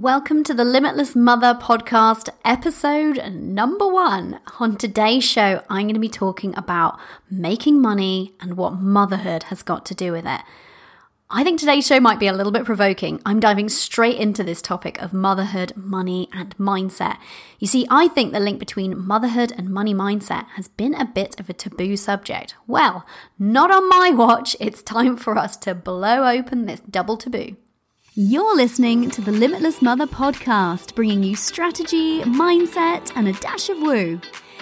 Welcome to the Limitless Mother podcast, episode number one. On today's show, I'm going to be talking about making money and what motherhood has got to do with it. I think today's show might be a little bit provoking. I'm diving straight into this topic of motherhood, money, and mindset. You see, I think the link between motherhood and money mindset has been a bit of a taboo subject. Well, not on my watch. It's time for us to blow open this double taboo. You're listening to the Limitless Mother podcast, bringing you strategy, mindset, and a dash of woo.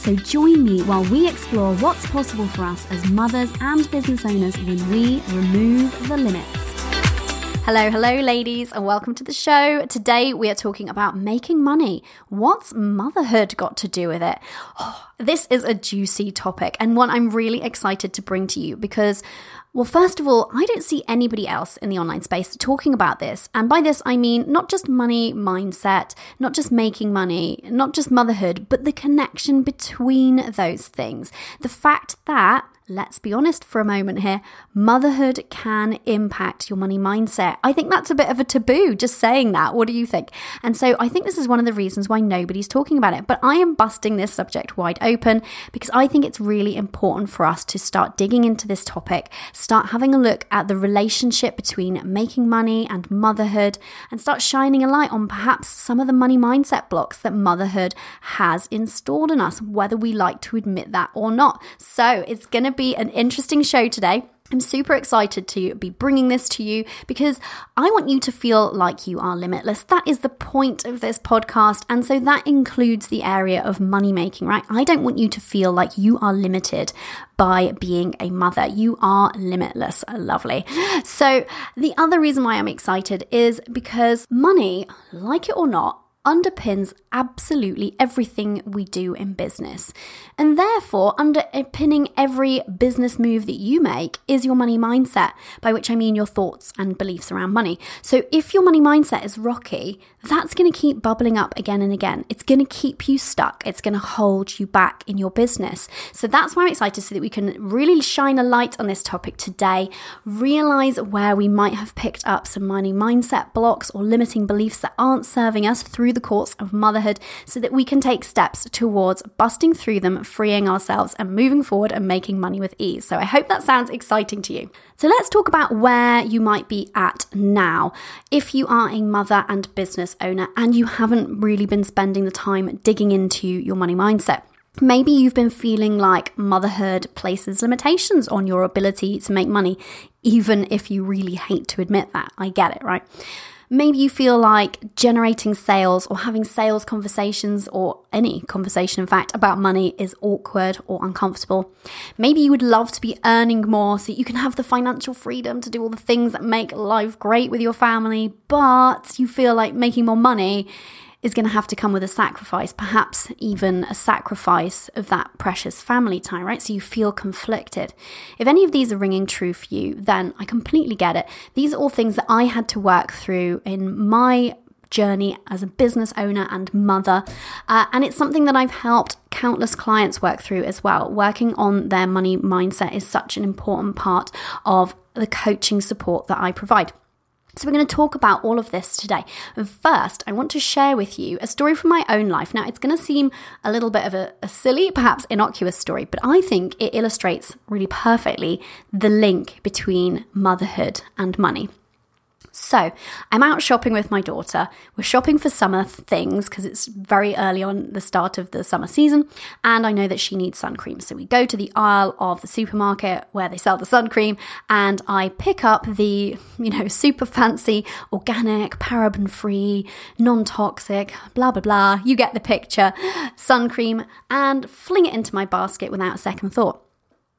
So join me while we explore what's possible for us as mothers and business owners when we remove the limits. Hello, hello, ladies, and welcome to the show. Today we are talking about making money. What's motherhood got to do with it? Oh, this is a juicy topic and one I'm really excited to bring to you because well, first of all, I don't see anybody else in the online space talking about this. And by this, I mean not just money mindset, not just making money, not just motherhood, but the connection between those things. The fact that let's be honest for a moment here, motherhood can impact your money mindset. I think that's a bit of a taboo, just saying that. What do you think? And so I think this is one of the reasons why nobody's talking about it. But I am busting this subject wide open because I think it's really important for us to start digging into this topic, start having a look at the relationship between making money and motherhood, and start shining a light on perhaps some of the money mindset blocks that motherhood has installed in us, whether we like to admit that or not. So it's going to be an interesting show today. I'm super excited to be bringing this to you because I want you to feel like you are limitless. That is the point of this podcast. And so that includes the area of money making, right? I don't want you to feel like you are limited by being a mother. You are limitless. Lovely. So the other reason why I'm excited is because money, like it or not, underpins absolutely everything we do in business. And therefore, underpinning every business move that you make is your money mindset, by which I mean your thoughts and beliefs around money. So if your money mindset is rocky, that's going to keep bubbling up again and again. It's going to keep you stuck. It's going to hold you back in your business. So that's why I'm excited so that we can really shine a light on this topic today, realize where we might have picked up some money mindset blocks or limiting beliefs that aren't serving us through the course of motherhood so that we can take steps towards busting through them, freeing ourselves and moving forward and making money with ease. So I hope that sounds exciting to you. So let's talk about where you might be at now. If you are a mother and business owner and you haven't really been spending the time digging into your money mindset. Maybe you've been feeling like motherhood places limitations on your ability to make money, even if you really hate to admit that. I get it, right? Maybe you feel like generating sales or having sales conversations or any conversation, in fact, about money is awkward or uncomfortable. Maybe you would love to be earning more so you can have the financial freedom to do all the things that make life great with your family, but you feel like making more money is going to have to come with a sacrifice, perhaps even a sacrifice of that precious family time, right? So you feel conflicted. If any of these are ringing true for you, then I completely get it. These are all things that I had to work through in my journey as a business owner and mother. Uh, and it's something that I've helped countless clients work through as well. Working on their money mindset is such an important part of the coaching support that I provide. So, we're going to talk about all of this today. And first, I want to share with you a story from my own life. Now, it's going to seem a little bit of a, a, silly, perhaps innocuous story, but I think it illustrates really perfectly the link between motherhood and money. So I'm out shopping with my daughter. We're shopping for summer things because it's very early on the start of the summer season, and I know that she needs sun cream. So we go to the aisle of the supermarket where they sell the sun cream, and I pick up the, you know, super fancy, organic, paraben free, non toxic, blah, blah, blah. You get the picture, sun cream, and fling it into my basket without a second thought.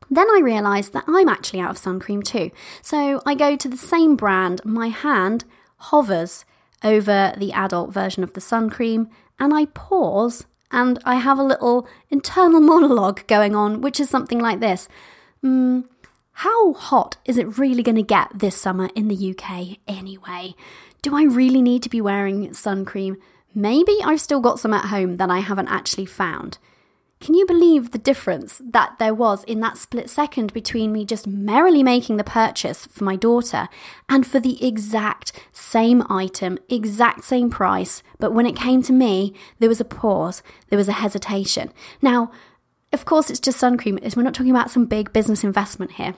Then I realised that I'm actually out of sun cream too. So I go to the same brand, my hand hovers over the adult version of the sun cream and I pause and I have a little internal monologue going on, which is something like this. Mm, how hot is it really going to get this summer in the UK anyway? Do I really need to be wearing sun cream? Maybe I've still got some at home that I haven't actually found. Can you believe the difference that there was in that split second between me just merrily making the purchase for my daughter and for the exact same item, exact same price? But when it came to me, there was a pause, there was a hesitation. Now, of course, it's just sun cream. We're not talking about some big business investment here.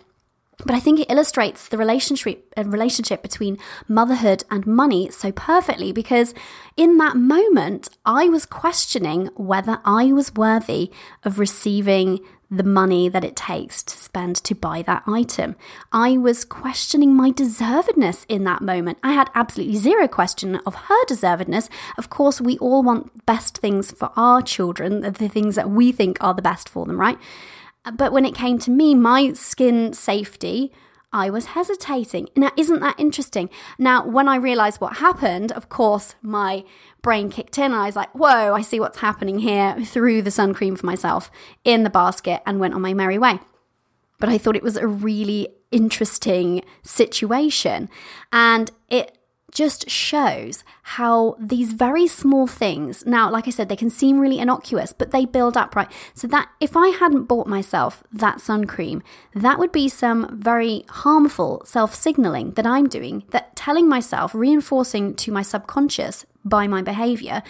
But I think it illustrates the relationship uh, relationship between motherhood and money so perfectly because in that moment I was questioning whether I was worthy of receiving the money that it takes to spend to buy that item. I was questioning my deservedness in that moment. I had absolutely zero question of her deservedness. Of course, we all want best things for our children, the things that we think are the best for them, right? But when it came to me, my skin safety, I was hesitating. Now, isn't that interesting? Now, when I realized what happened, of course, my brain kicked in I was like, whoa, I see what's happening here, threw the sun cream for myself in the basket and went on my merry way. But I thought it was a really interesting situation. And it just shows how these very small things now like i said they can seem really innocuous but they build up right? So that if i hadn't bought myself that sun cream that would be some very harmful self-signaling that i'm doing that telling myself reinforcing to my subconscious by my behavior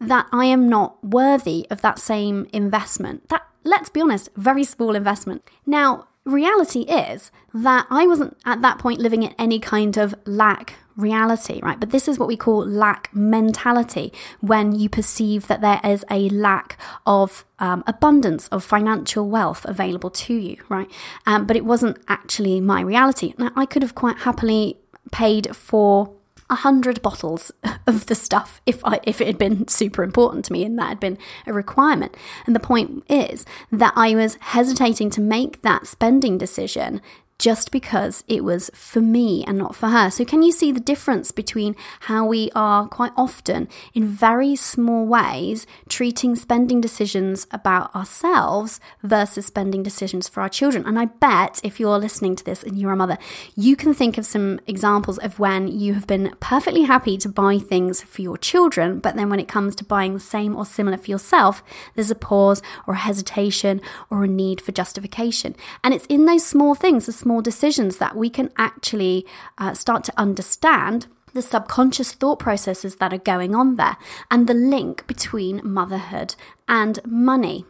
that i am not worthy of that same investment. That let's be honest very small investment. Now reality is that I wasn't at that point living in any kind of lack reality, right? But this is what we call lack mentality when you perceive that there is a lack of um, abundance of financial wealth available to you, right? Um, but it wasn't actually my reality. Now, I could have quite happily paid for a hundred bottles of the stuff if I if it had been super important to me and that had been a requirement. And the point is that I was hesitating to make that spending decision just because it was for me and not for her. So, can you see the difference between how we are quite often, in very small ways, treating spending decisions about ourselves versus spending decisions for our children? And I bet if you're listening to this and you're a mother, you can think of some examples of when you have been perfectly happy to buy things for your children, but then when it comes to buying the same or similar for yourself, there's a pause or a hesitation or a need for justification. And it's in those small things, the small small decisions that we can actually uh, start to understand the subconscious thought processes that are going on there and the link between motherhood and money.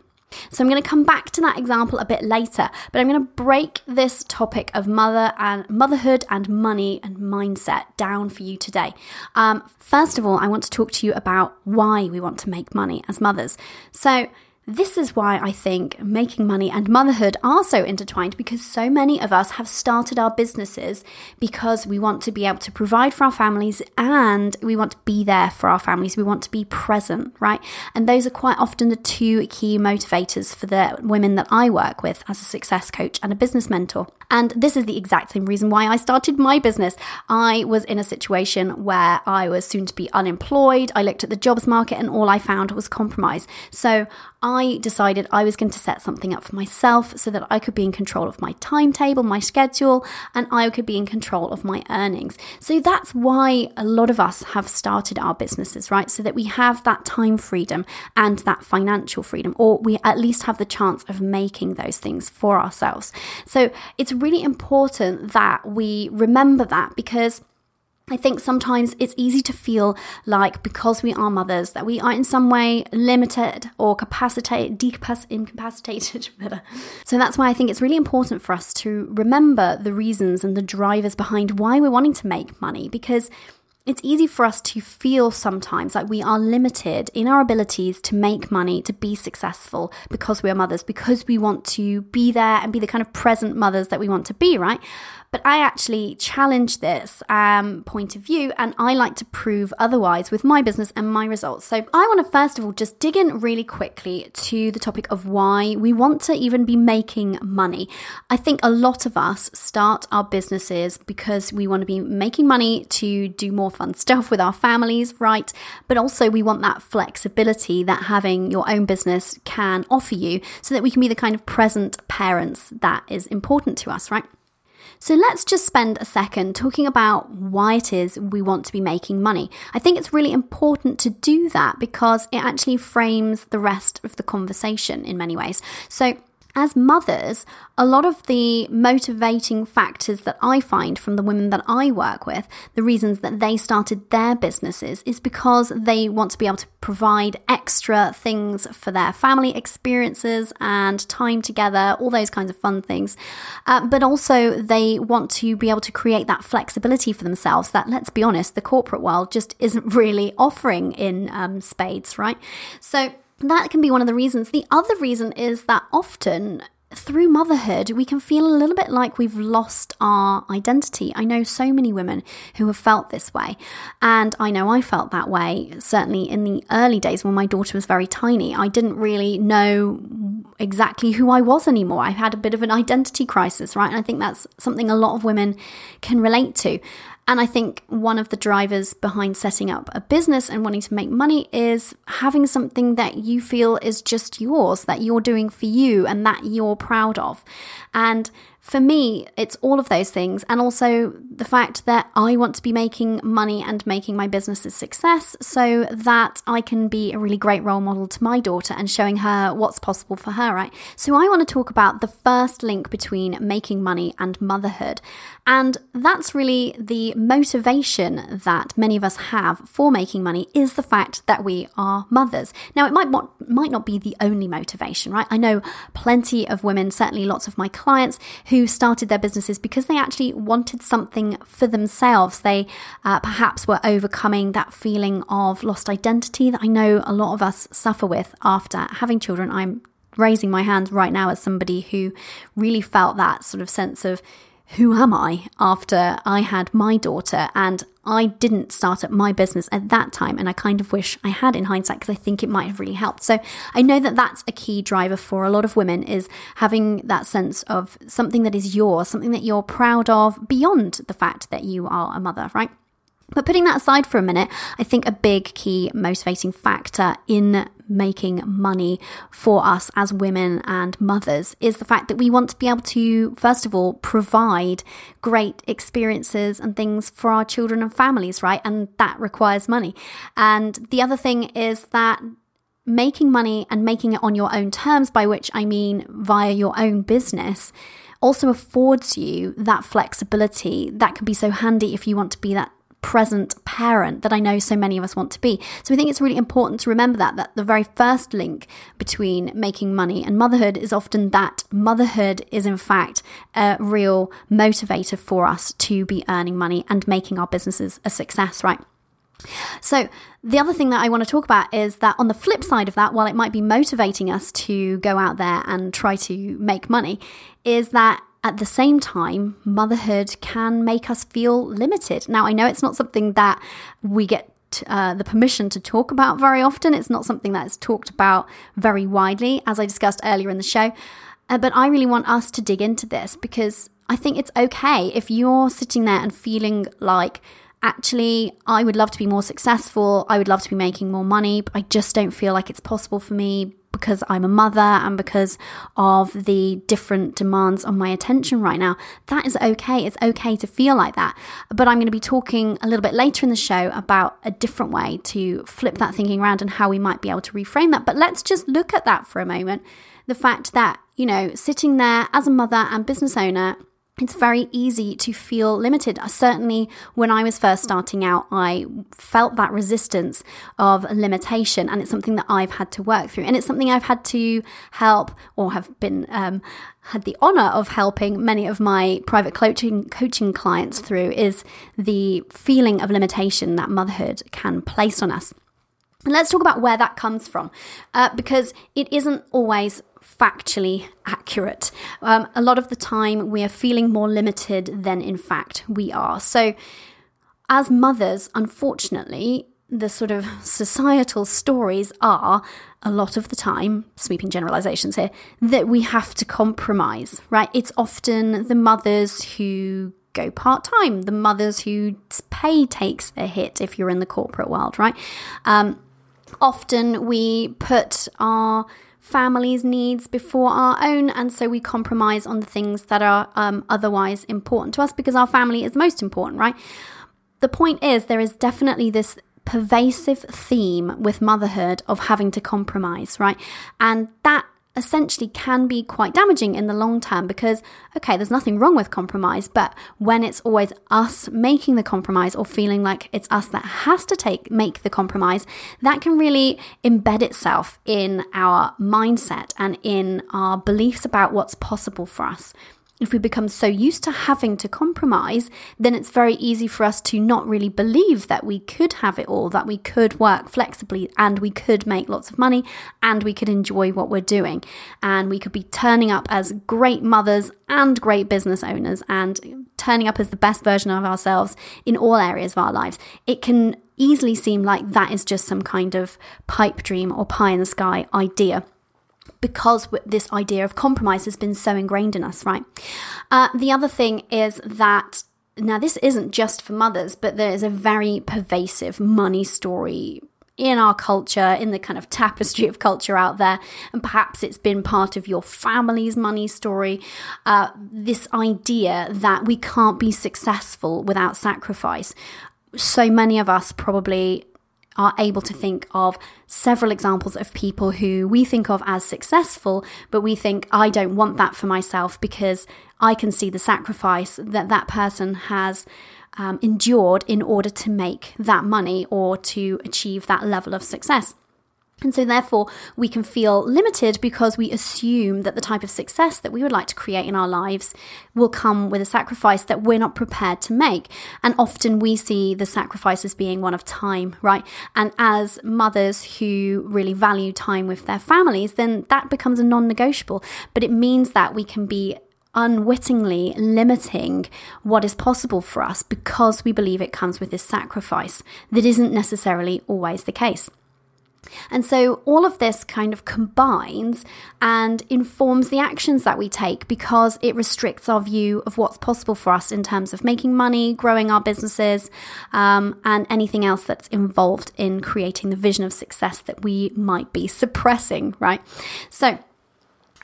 So I'm going to come back to that example a bit later, but I'm going to break this topic of mother and motherhood and money and mindset down for you today. Um, first of all, I want to talk to you about why we want to make money as mothers. So this is why I think making money and motherhood are so intertwined because so many of us have started our businesses because we want to be able to provide for our families and we want to be there for our families. We want to be present, right? And those are quite often the two key motivators for the women that I work with as a success coach and a business mentor. And this is the exact same reason why I started my business. I was in a situation where I was soon to be unemployed. I looked at the jobs market and all I found was compromise. So I decided I was going to set something up for myself so that I could be in control of my timetable, my schedule, and I could be in control of my earnings. So that's why a lot of us have started our businesses, right? So that we have that time freedom and that financial freedom, or we at least have the chance of making those things for ourselves. So it's really important that we remember that because I think sometimes it's easy to feel like because we are mothers that we are in some way limited or capacitated, decapac- incapacitated. so that's why I think it's really important for us to remember the reasons and the drivers behind why we're wanting to make money because it's easy for us to feel sometimes like we are limited in our abilities to make money, to be successful because we are mothers, because we want to be there and be the kind of present mothers that we want to be, right? But I actually challenge this um, point of view and I like to prove otherwise with my business and my results. So I want to first of all just dig in really quickly to the topic of why we want to even be making money. I think a lot of us start our businesses because we want to be making money to do more fun stuff with our families, right? But also, we want that flexibility that having your own business can offer you so that we can be the kind of present parents that is important to us, right? So let's just spend a second talking about why it is we want to be making money. I think it's really important to do that because it actually frames the rest of the conversation in many ways. So as mothers, a lot of the motivating factors that I find from the women that I work with, the reasons that they started their businesses, is because they want to be able to provide extra things for their family experiences and time together, all those kinds of fun things. Uh, but also, they want to be able to create that flexibility for themselves that, let's be honest, the corporate world just isn't really offering in um, spades, right? So, that can be one of the reasons. The other reason is that often through motherhood, we can feel a little bit like we've lost our identity. I know so many women who have felt this way. And I know I felt that way, certainly in the early days when my daughter was very tiny. I didn't really know exactly who I was anymore. I had a bit of an identity crisis, right? And I think that's something a lot of women can relate to. And I think one of the drivers behind setting up a business and wanting to make money is having something that you feel is just yours, that you're doing for you and that you're proud of. And for me, it's all of those things, and also the fact that I want to be making money and making my business a success so that I can be a really great role model to my daughter and showing her what's possible for her, right? So, I want to talk about the first link between making money and motherhood. And that's really the motivation that many of us have for making money is the fact that we are mothers. Now, it might not, might not be the only motivation, right? I know plenty of women, certainly lots of my clients, who started their businesses because they actually wanted something for themselves. They uh, perhaps were overcoming that feeling of lost identity that I know a lot of us suffer with after having children. I'm raising my hand right now as somebody who really felt that sort of sense of who am I after I had my daughter? And I didn't start up my business at that time. And I kind of wish I had in hindsight because I think it might have really helped. So I know that that's a key driver for a lot of women is having that sense of something that is yours, something that you're proud of beyond the fact that you are a mother, right? But putting that aside for a minute, I think a big key motivating factor in making money for us as women and mothers is the fact that we want to be able to, first of all, provide great experiences and things for our children and families, right? And that requires money. And the other thing is that making money and making it on your own terms, by which I mean via your own business, also affords you that flexibility that can be so handy if you want to be that present parent that I know so many of us want to be. So I think it's really important to remember that that the very first link between making money and motherhood is often that motherhood is in fact a real motivator for us to be earning money and making our businesses a success, right? So, the other thing that I want to talk about is that on the flip side of that, while it might be motivating us to go out there and try to make money, is that at the same time, motherhood can make us feel limited. Now, I know it's not something that we get uh, the permission to talk about very often. It's not something that is talked about very widely, as I discussed earlier in the show. Uh, but I really want us to dig into this because I think it's okay if you're sitting there and feeling like, actually, I would love to be more successful. I would love to be making more money, but I just don't feel like it's possible for me because I'm a mother and because of the different demands on my attention right now. That is okay. It's okay to feel like that. But I'm going to be talking a little bit later in the show about a different way to flip that thinking around and how we might be able to reframe that. But let's just look at that for a moment. The fact that, you know, sitting there as a mother and business owner it's very easy to feel limited. Certainly, when I was first starting out, I felt that resistance of limitation, and it's something that I've had to work through. And it's something I've had to help or have been um, had the honor of helping many of my private coaching coaching clients through is the feeling of limitation that motherhood can place on us. And let's talk about where that comes from, uh, because it isn't always factually accurate. Um, a lot of the time, we are feeling more limited than in fact we are. So, as mothers, unfortunately, the sort of societal stories are a lot of the time, sweeping generalizations here, that we have to compromise, right? It's often the mothers who go part time, the mothers whose pay takes a hit if you're in the corporate world, right? Um, often we put our family's needs before our own, and so we compromise on the things that are um, otherwise important to us because our family is most important, right? The point is, there is definitely this pervasive theme with motherhood of having to compromise, right? And that essentially can be quite damaging in the long term because, okay, there's nothing wrong with compromise, but when it's always us making the compromise or feeling like it's us that has to take make the compromise, that can really embed itself in our mindset and in our beliefs about what's possible for us if we become so used to having to compromise, then it's very easy for us to not really believe that we could have it all, that we could work flexibly and we could make lots of money and we could enjoy what we're doing. And we could be turning up as great mothers and great business owners and turning up as the best version of ourselves in all areas of our lives. It can easily seem like that is just some kind of pipe dream or pie in the sky idea because this idea of compromise has been so ingrained in us, right? Uh, the other thing is that now this isn't just for mothers, but there is a very pervasive money story in our culture, in the kind of tapestry of culture out there, and perhaps it's been part of your family's money story. Uh, this idea that we can't be successful without sacrifice. So many of us probably are able to think of several examples of people who we think of as successful, but we think, I don't want that for myself because I can see the sacrifice that that person has um, endured in order to make that money or to achieve that level of success. And so, therefore, we can feel limited because we assume that the type of success that we would like to create in our lives will come with a sacrifice that we're not prepared to make. And often we see the sacrifice as being one of time, right? And as mothers who really value time with their families, then that becomes a non negotiable. But it means that we can be unwittingly limiting what is possible for us because we believe it comes with this sacrifice that isn't necessarily always the case. And so all of this kind of combines and informs the actions that we take because it restricts our view of what's possible for us in terms of making money, growing our businesses, um, and anything else that's involved in creating the vision of success that we might be suppressing, right? So,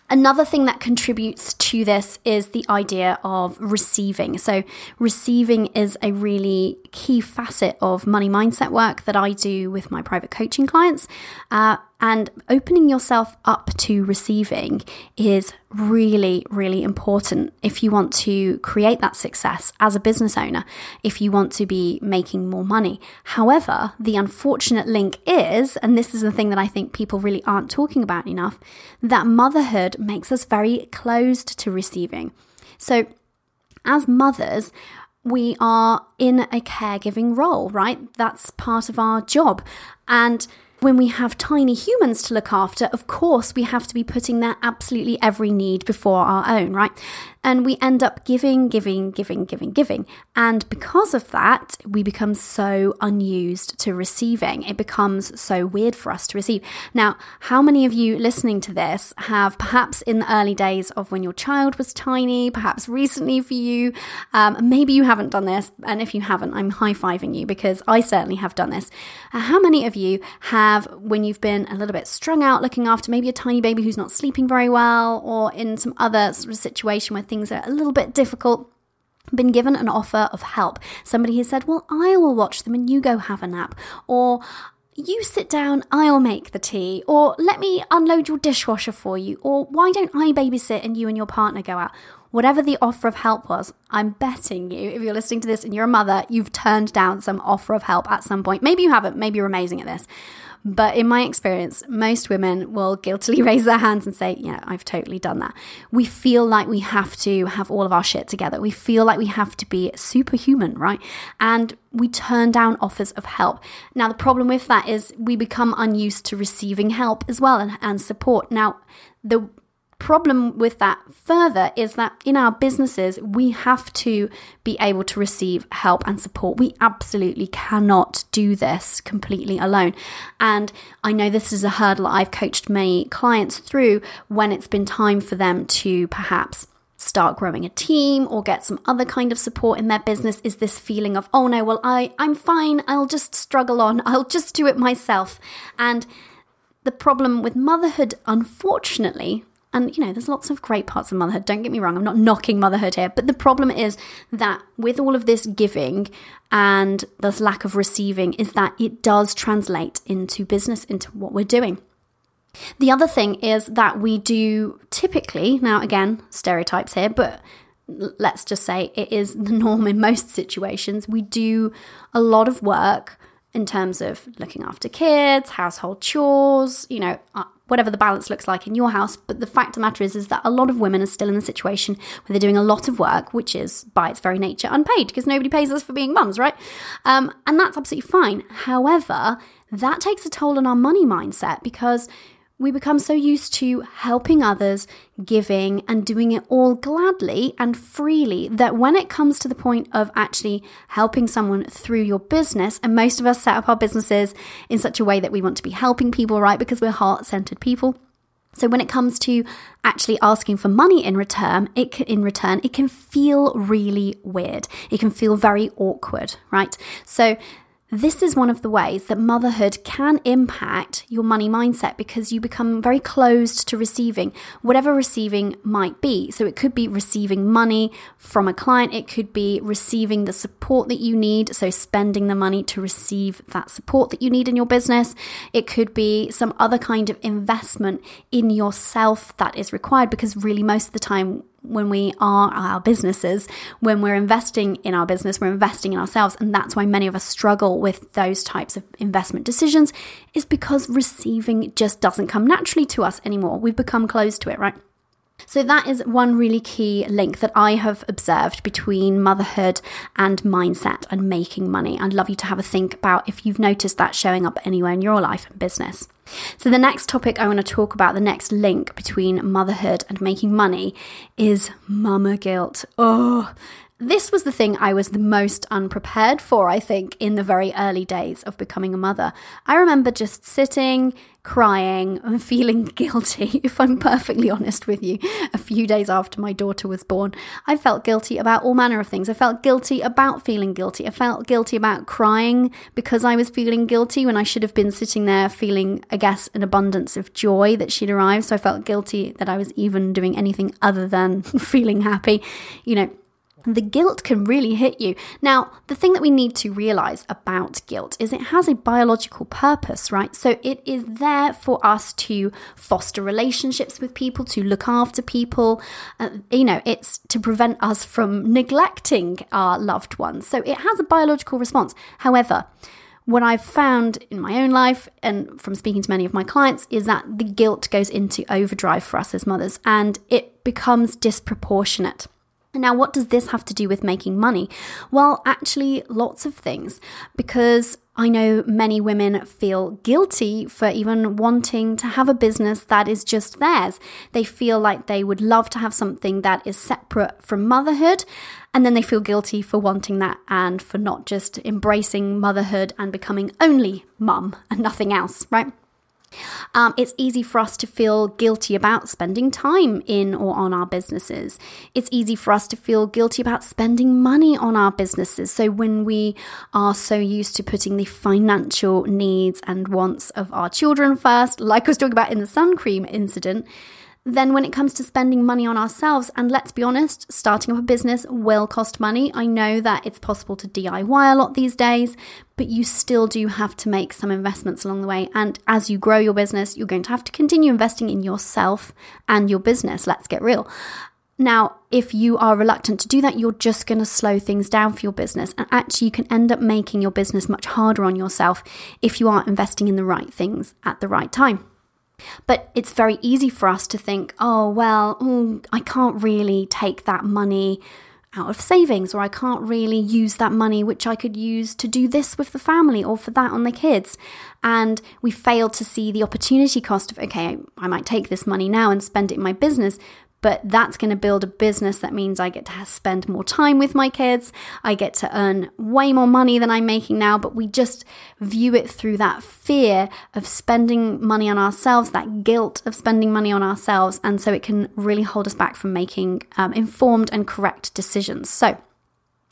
Another thing that contributes to this is the idea of receiving. So, receiving is a really key facet of money mindset work that I do with my private coaching clients. Uh, and opening yourself up to receiving is really, really important if you want to create that success as a business owner, if you want to be making more money. However, the unfortunate link is, and this is the thing that I think people really aren't talking about enough, that motherhood makes us very closed to receiving. So, as mothers, we are in a caregiving role, right? That's part of our job. And when we have tiny humans to look after, of course, we have to be putting their absolutely every need before our own, right? And we end up giving, giving, giving, giving, giving. And because of that, we become so unused to receiving. It becomes so weird for us to receive. Now, how many of you listening to this have perhaps in the early days of when your child was tiny, perhaps recently for you, um, maybe you haven't done this. And if you haven't, I'm high fiving you because I certainly have done this. Uh, how many of you have, when you've been a little bit strung out looking after maybe a tiny baby who's not sleeping very well or in some other sort of situation where things things are a little bit difficult, been given an offer of help. Somebody has said, Well, I will watch them and you go have a nap. Or you sit down, I'll make the tea. Or let me unload your dishwasher for you. Or why don't I babysit and you and your partner go out? Whatever the offer of help was, I'm betting you, if you're listening to this and you're a mother, you've turned down some offer of help at some point. Maybe you haven't, maybe you're amazing at this. But in my experience, most women will guiltily raise their hands and say, Yeah, I've totally done that. We feel like we have to have all of our shit together. We feel like we have to be superhuman, right? And we turn down offers of help. Now, the problem with that is we become unused to receiving help as well and, and support. Now, the problem with that further is that in our businesses, we have to be able to receive help and support. We absolutely cannot do this completely alone. And I know this is a hurdle I've coached many clients through when it's been time for them to perhaps start growing a team or get some other kind of support in their business is this feeling of oh no well i i'm fine i'll just struggle on i'll just do it myself and the problem with motherhood unfortunately and you know there's lots of great parts of motherhood don't get me wrong i'm not knocking motherhood here but the problem is that with all of this giving and this lack of receiving is that it does translate into business into what we're doing the other thing is that we do typically, now again, stereotypes here, but let's just say it is the norm in most situations. We do a lot of work in terms of looking after kids, household chores, you know, uh, whatever the balance looks like in your house. But the fact of the matter is, is that a lot of women are still in the situation where they're doing a lot of work, which is by its very nature unpaid because nobody pays us for being mums, right? Um, and that's absolutely fine. However, that takes a toll on our money mindset because we become so used to helping others, giving, and doing it all gladly and freely that when it comes to the point of actually helping someone through your business, and most of us set up our businesses in such a way that we want to be helping people, right? Because we're heart centered people. So when it comes to actually asking for money in return, it can, in return, it can feel really weird. It can feel very awkward, right? So this is one of the ways that motherhood can impact your money mindset because you become very closed to receiving, whatever receiving might be. So, it could be receiving money from a client, it could be receiving the support that you need, so spending the money to receive that support that you need in your business. It could be some other kind of investment in yourself that is required because, really, most of the time, when we are our businesses, when we're investing in our business, we're investing in ourselves. And that's why many of us struggle with those types of investment decisions, is because receiving just doesn't come naturally to us anymore. We've become closed to it, right? So, that is one really key link that I have observed between motherhood and mindset and making money. I'd love you to have a think about if you've noticed that showing up anywhere in your life and business. So, the next topic I want to talk about, the next link between motherhood and making money, is mama guilt. Oh, this was the thing I was the most unprepared for, I think, in the very early days of becoming a mother. I remember just sitting, crying, and feeling guilty, if I'm perfectly honest with you. A few days after my daughter was born, I felt guilty about all manner of things. I felt guilty about feeling guilty. I felt guilty about crying because I was feeling guilty when I should have been sitting there feeling, I guess, an abundance of joy that she'd arrived. So I felt guilty that I was even doing anything other than feeling happy. You know, the guilt can really hit you. Now, the thing that we need to realize about guilt is it has a biological purpose, right? So it is there for us to foster relationships with people, to look after people. Uh, you know, it's to prevent us from neglecting our loved ones. So it has a biological response. However, what I've found in my own life and from speaking to many of my clients is that the guilt goes into overdrive for us as mothers and it becomes disproportionate. Now, what does this have to do with making money? Well, actually, lots of things. Because I know many women feel guilty for even wanting to have a business that is just theirs. They feel like they would love to have something that is separate from motherhood. And then they feel guilty for wanting that and for not just embracing motherhood and becoming only mum and nothing else, right? Um, it's easy for us to feel guilty about spending time in or on our businesses. It's easy for us to feel guilty about spending money on our businesses. So, when we are so used to putting the financial needs and wants of our children first, like I was talking about in the sun cream incident, then, when it comes to spending money on ourselves, and let's be honest, starting up a business will cost money. I know that it's possible to DIY a lot these days, but you still do have to make some investments along the way. And as you grow your business, you're going to have to continue investing in yourself and your business. Let's get real. Now, if you are reluctant to do that, you're just going to slow things down for your business. And actually, you can end up making your business much harder on yourself if you aren't investing in the right things at the right time. But it's very easy for us to think, oh, well, mm, I can't really take that money out of savings, or I can't really use that money which I could use to do this with the family or for that on the kids. And we fail to see the opportunity cost of, okay, I might take this money now and spend it in my business, but that's going to build a business that means I get to spend more time with my kids. I get to earn way more money than I'm making now, but we just view it through that fear of spending money on ourselves, that guilt of spending money on ourselves. And so it can really hold us back from making um, informed and correct decisions. So,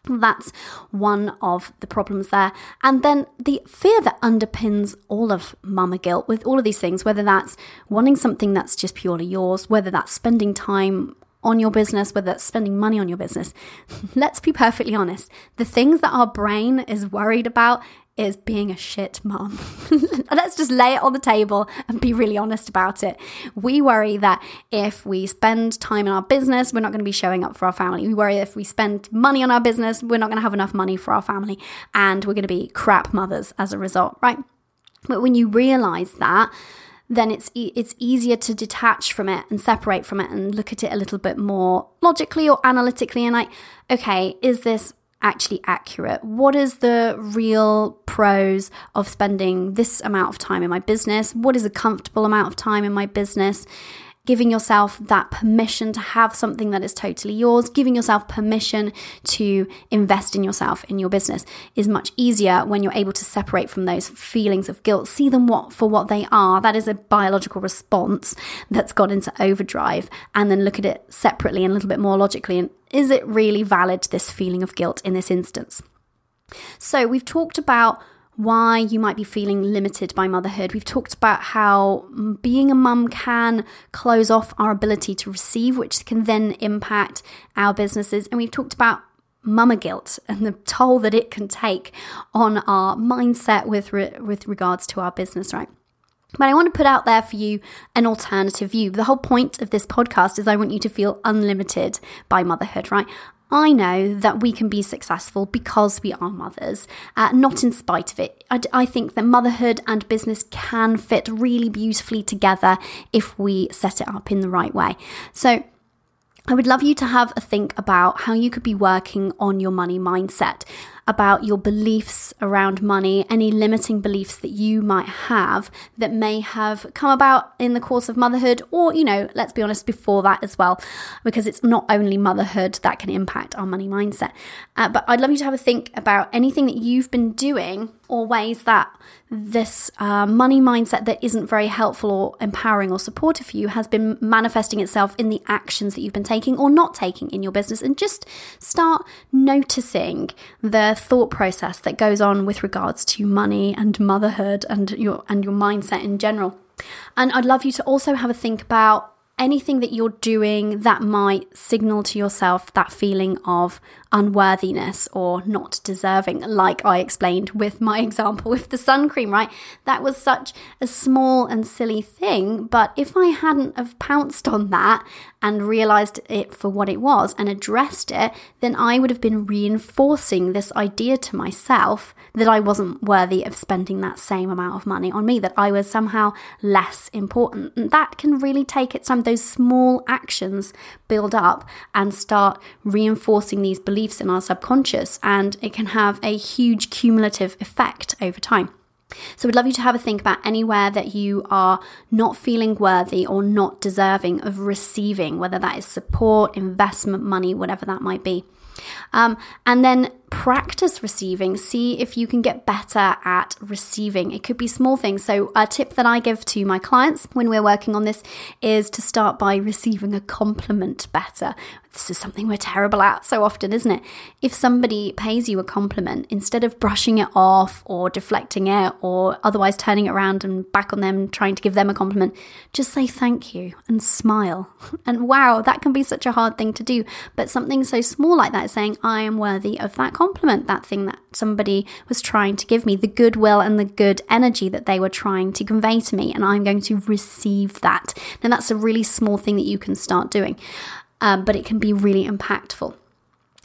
that's one of the problems there. And then the fear that underpins all of mama guilt with all of these things, whether that's wanting something that's just purely yours, whether that's spending time on your business, whether that's spending money on your business. Let's be perfectly honest. The things that our brain is worried about is being a shit mom. Let's just lay it on the table and be really honest about it. We worry that if we spend time in our business, we're not going to be showing up for our family. We worry if we spend money on our business, we're not going to have enough money for our family and we're going to be crap mothers as a result, right? But when you realize that, then it's e- it's easier to detach from it and separate from it and look at it a little bit more logically or analytically and like okay is this actually accurate? What is the real pros of spending this amount of time in my business? What is a comfortable amount of time in my business? Giving yourself that permission to have something that is totally yours, giving yourself permission to invest in yourself in your business is much easier when you're able to separate from those feelings of guilt, see them what for what they are. That is a biological response that's gone into overdrive, and then look at it separately and a little bit more logically and is it really valid, this feeling of guilt in this instance? So, we've talked about why you might be feeling limited by motherhood. We've talked about how being a mum can close off our ability to receive, which can then impact our businesses. And we've talked about mama guilt and the toll that it can take on our mindset with re- with regards to our business, right? But I want to put out there for you an alternative view. The whole point of this podcast is I want you to feel unlimited by motherhood, right? I know that we can be successful because we are mothers, uh, not in spite of it. I, I think that motherhood and business can fit really beautifully together if we set it up in the right way. So, I would love you to have a think about how you could be working on your money mindset about your beliefs around money, any limiting beliefs that you might have that may have come about in the course of motherhood, or, you know, let's be honest, before that as well, because it's not only motherhood that can impact our money mindset. Uh, but I'd love you to have a think about anything that you've been doing or ways that this uh, money mindset that isn't very helpful or empowering or supportive for you has been manifesting itself in the actions that you've been taking or not taking in your business. And just start noticing the thought process that goes on with regards to money and motherhood and your and your mindset in general. And I'd love you to also have a think about anything that you're doing that might signal to yourself that feeling of unworthiness or not deserving, like I explained with my example with the sun cream, right? That was such a small and silly thing, but if I hadn't have pounced on that and realized it for what it was and addressed it, then I would have been reinforcing this idea to myself that I wasn't worthy of spending that same amount of money on me, that I was somehow less important. And that can really take it some those small actions build up and start reinforcing these beliefs beliefs in our subconscious, and it can have a huge cumulative effect over time. So, we'd love you to have a think about anywhere that you are not feeling worthy or not deserving of receiving, whether that is support, investment, money, whatever that might be. Um, and then practice receiving. See if you can get better at receiving. It could be small things. So, a tip that I give to my clients when we're working on this is to start by receiving a compliment better. This is something we're terrible at so often, isn't it? If somebody pays you a compliment, instead of brushing it off or deflecting it or otherwise turning it around and back on them, trying to give them a compliment, just say thank you and smile. And wow, that can be such a hard thing to do. But something so small like that saying, I am worthy of that compliment, that thing that somebody was trying to give me, the goodwill and the good energy that they were trying to convey to me. And I'm going to receive that. Now, that's a really small thing that you can start doing um, but it can be really impactful.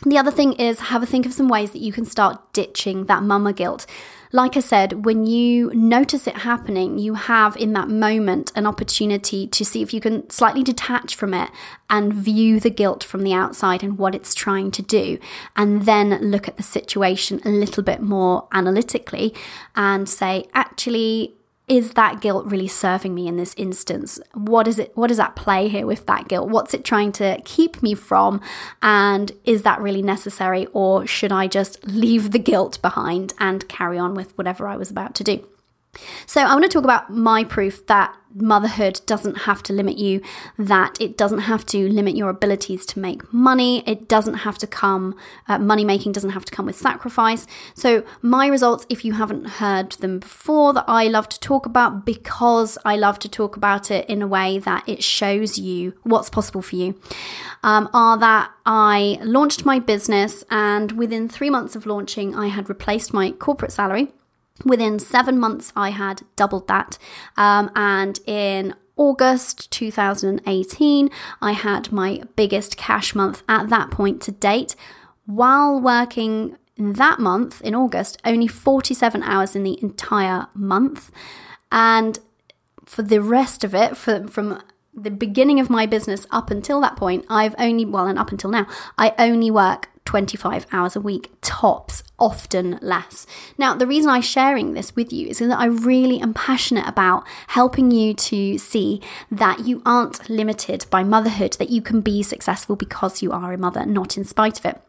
The other thing is have a think of some ways that you can start ditching that mama guilt. Like I said, when you notice it happening, you have in that moment an opportunity to see if you can slightly detach from it and view the guilt from the outside and what it's trying to do, and then look at the situation a little bit more analytically and say, actually, is that guilt really serving me in this instance? What is it what is at play here with that guilt? What's it trying to keep me from? And is that really necessary or should I just leave the guilt behind and carry on with whatever I was about to do? So, I want to talk about my proof that motherhood doesn't have to limit you, that it doesn't have to limit your abilities to make money. It doesn't have to come, uh, money making doesn't have to come with sacrifice. So, my results, if you haven't heard them before, that I love to talk about because I love to talk about it in a way that it shows you what's possible for you, um, are that I launched my business and within three months of launching, I had replaced my corporate salary Within seven months, I had doubled that. Um, and in August 2018, I had my biggest cash month at that point to date. While working that month in August, only 47 hours in the entire month. And for the rest of it, for, from the beginning of my business up until that point, I've only, well, and up until now, I only work 25 hours a week, tops, often less. Now, the reason I'm sharing this with you is that I really am passionate about helping you to see that you aren't limited by motherhood, that you can be successful because you are a mother, not in spite of it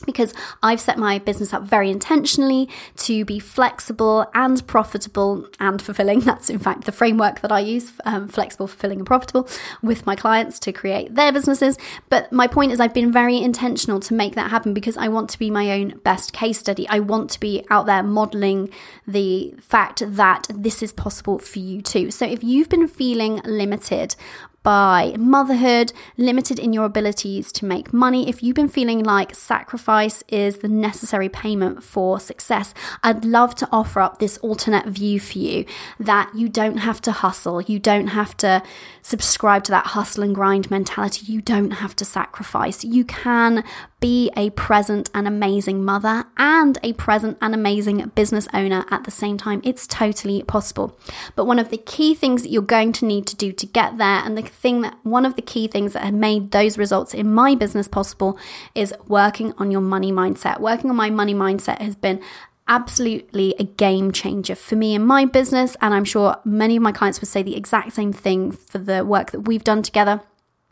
because I've set my business up very intentionally to be flexible and profitable and fulfilling. That's in fact the framework that I use um, flexible, fulfilling, and profitable with my clients to create their businesses. But my point is, I've been very intentional to make that happen because I want to be my own best case study. I want to be out there modeling the fact that this is possible for you too. So if you've been feeling limited by motherhood, limited in your abilities to make money, if you've been feeling like sacrifice is the necessary payment for success, I'd love to offer up this alternate view for you that you don't have to hustle, you don't have to subscribe to that hustle and grind mentality, you don't have to sacrifice. You can be a present and amazing mother and a present and amazing business owner at the same time. It's totally possible. But one of the key things that you're going to need to do to get there, and the thing that one of the key things that have made those results in my business possible is working on your money mindset. Working on my money mindset has been absolutely a game changer for me in my business. And I'm sure many of my clients would say the exact same thing for the work that we've done together.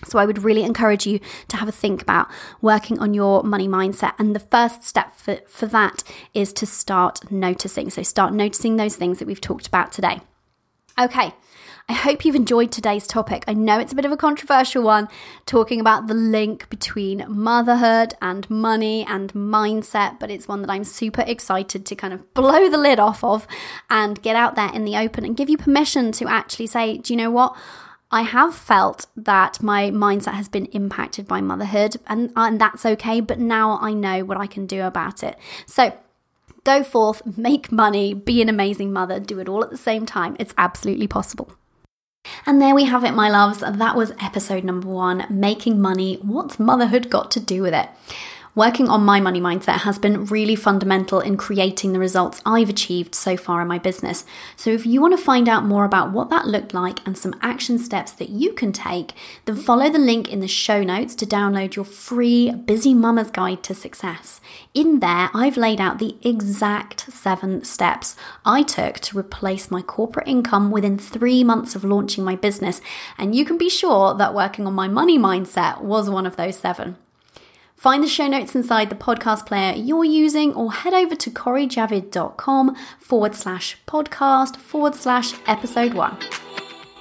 So I would really encourage you to have a think about working on your money mindset. And the first step for, for that is to start noticing. So start noticing those things that we've talked about today. Okay. I hope you've enjoyed today's topic. I know it's a bit of a controversial one, talking about the link between motherhood and money and mindset, but it's one that I'm super excited to kind of blow the lid off of and get out there in the open and give you permission to actually say, do you know what? I have felt that my mindset has been impacted by motherhood, and, and that's okay, but now I know what I can do about it. So, go forth, make money, be an amazing mother, do it all at the same time. It's absolutely possible. And there we have it, my loves. That was episode number one Making Money. What's motherhood got to do with it? Working on my money mindset has been really fundamental in creating the results I've achieved so far in my business. So, if you want to find out more about what that looked like and some action steps that you can take, then follow the link in the show notes to download your free Busy Mama's Guide to Success. In there, I've laid out the exact seven steps I took to replace my corporate income within three months of launching my business. And you can be sure that working on my money mindset was one of those seven. Find the show notes inside the podcast player you're using or head over to corijavid.com forward slash podcast forward slash episode one.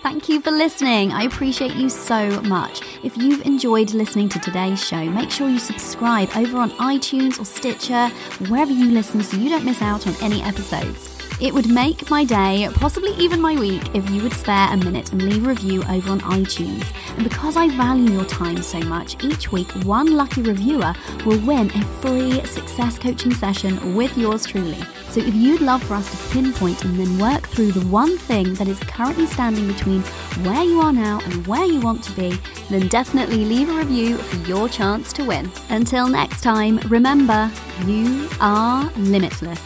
Thank you for listening. I appreciate you so much. If you've enjoyed listening to today's show, make sure you subscribe over on iTunes or Stitcher, wherever you listen, so you don't miss out on any episodes. It would make my day, possibly even my week, if you would spare a minute and leave a review over on iTunes. And because I value your time so much, each week one lucky reviewer will win a free success coaching session with yours truly. So if you'd love for us to pinpoint and then work through the one thing that is currently standing between where you are now and where you want to be, then definitely leave a review for your chance to win. Until next time, remember, you are limitless.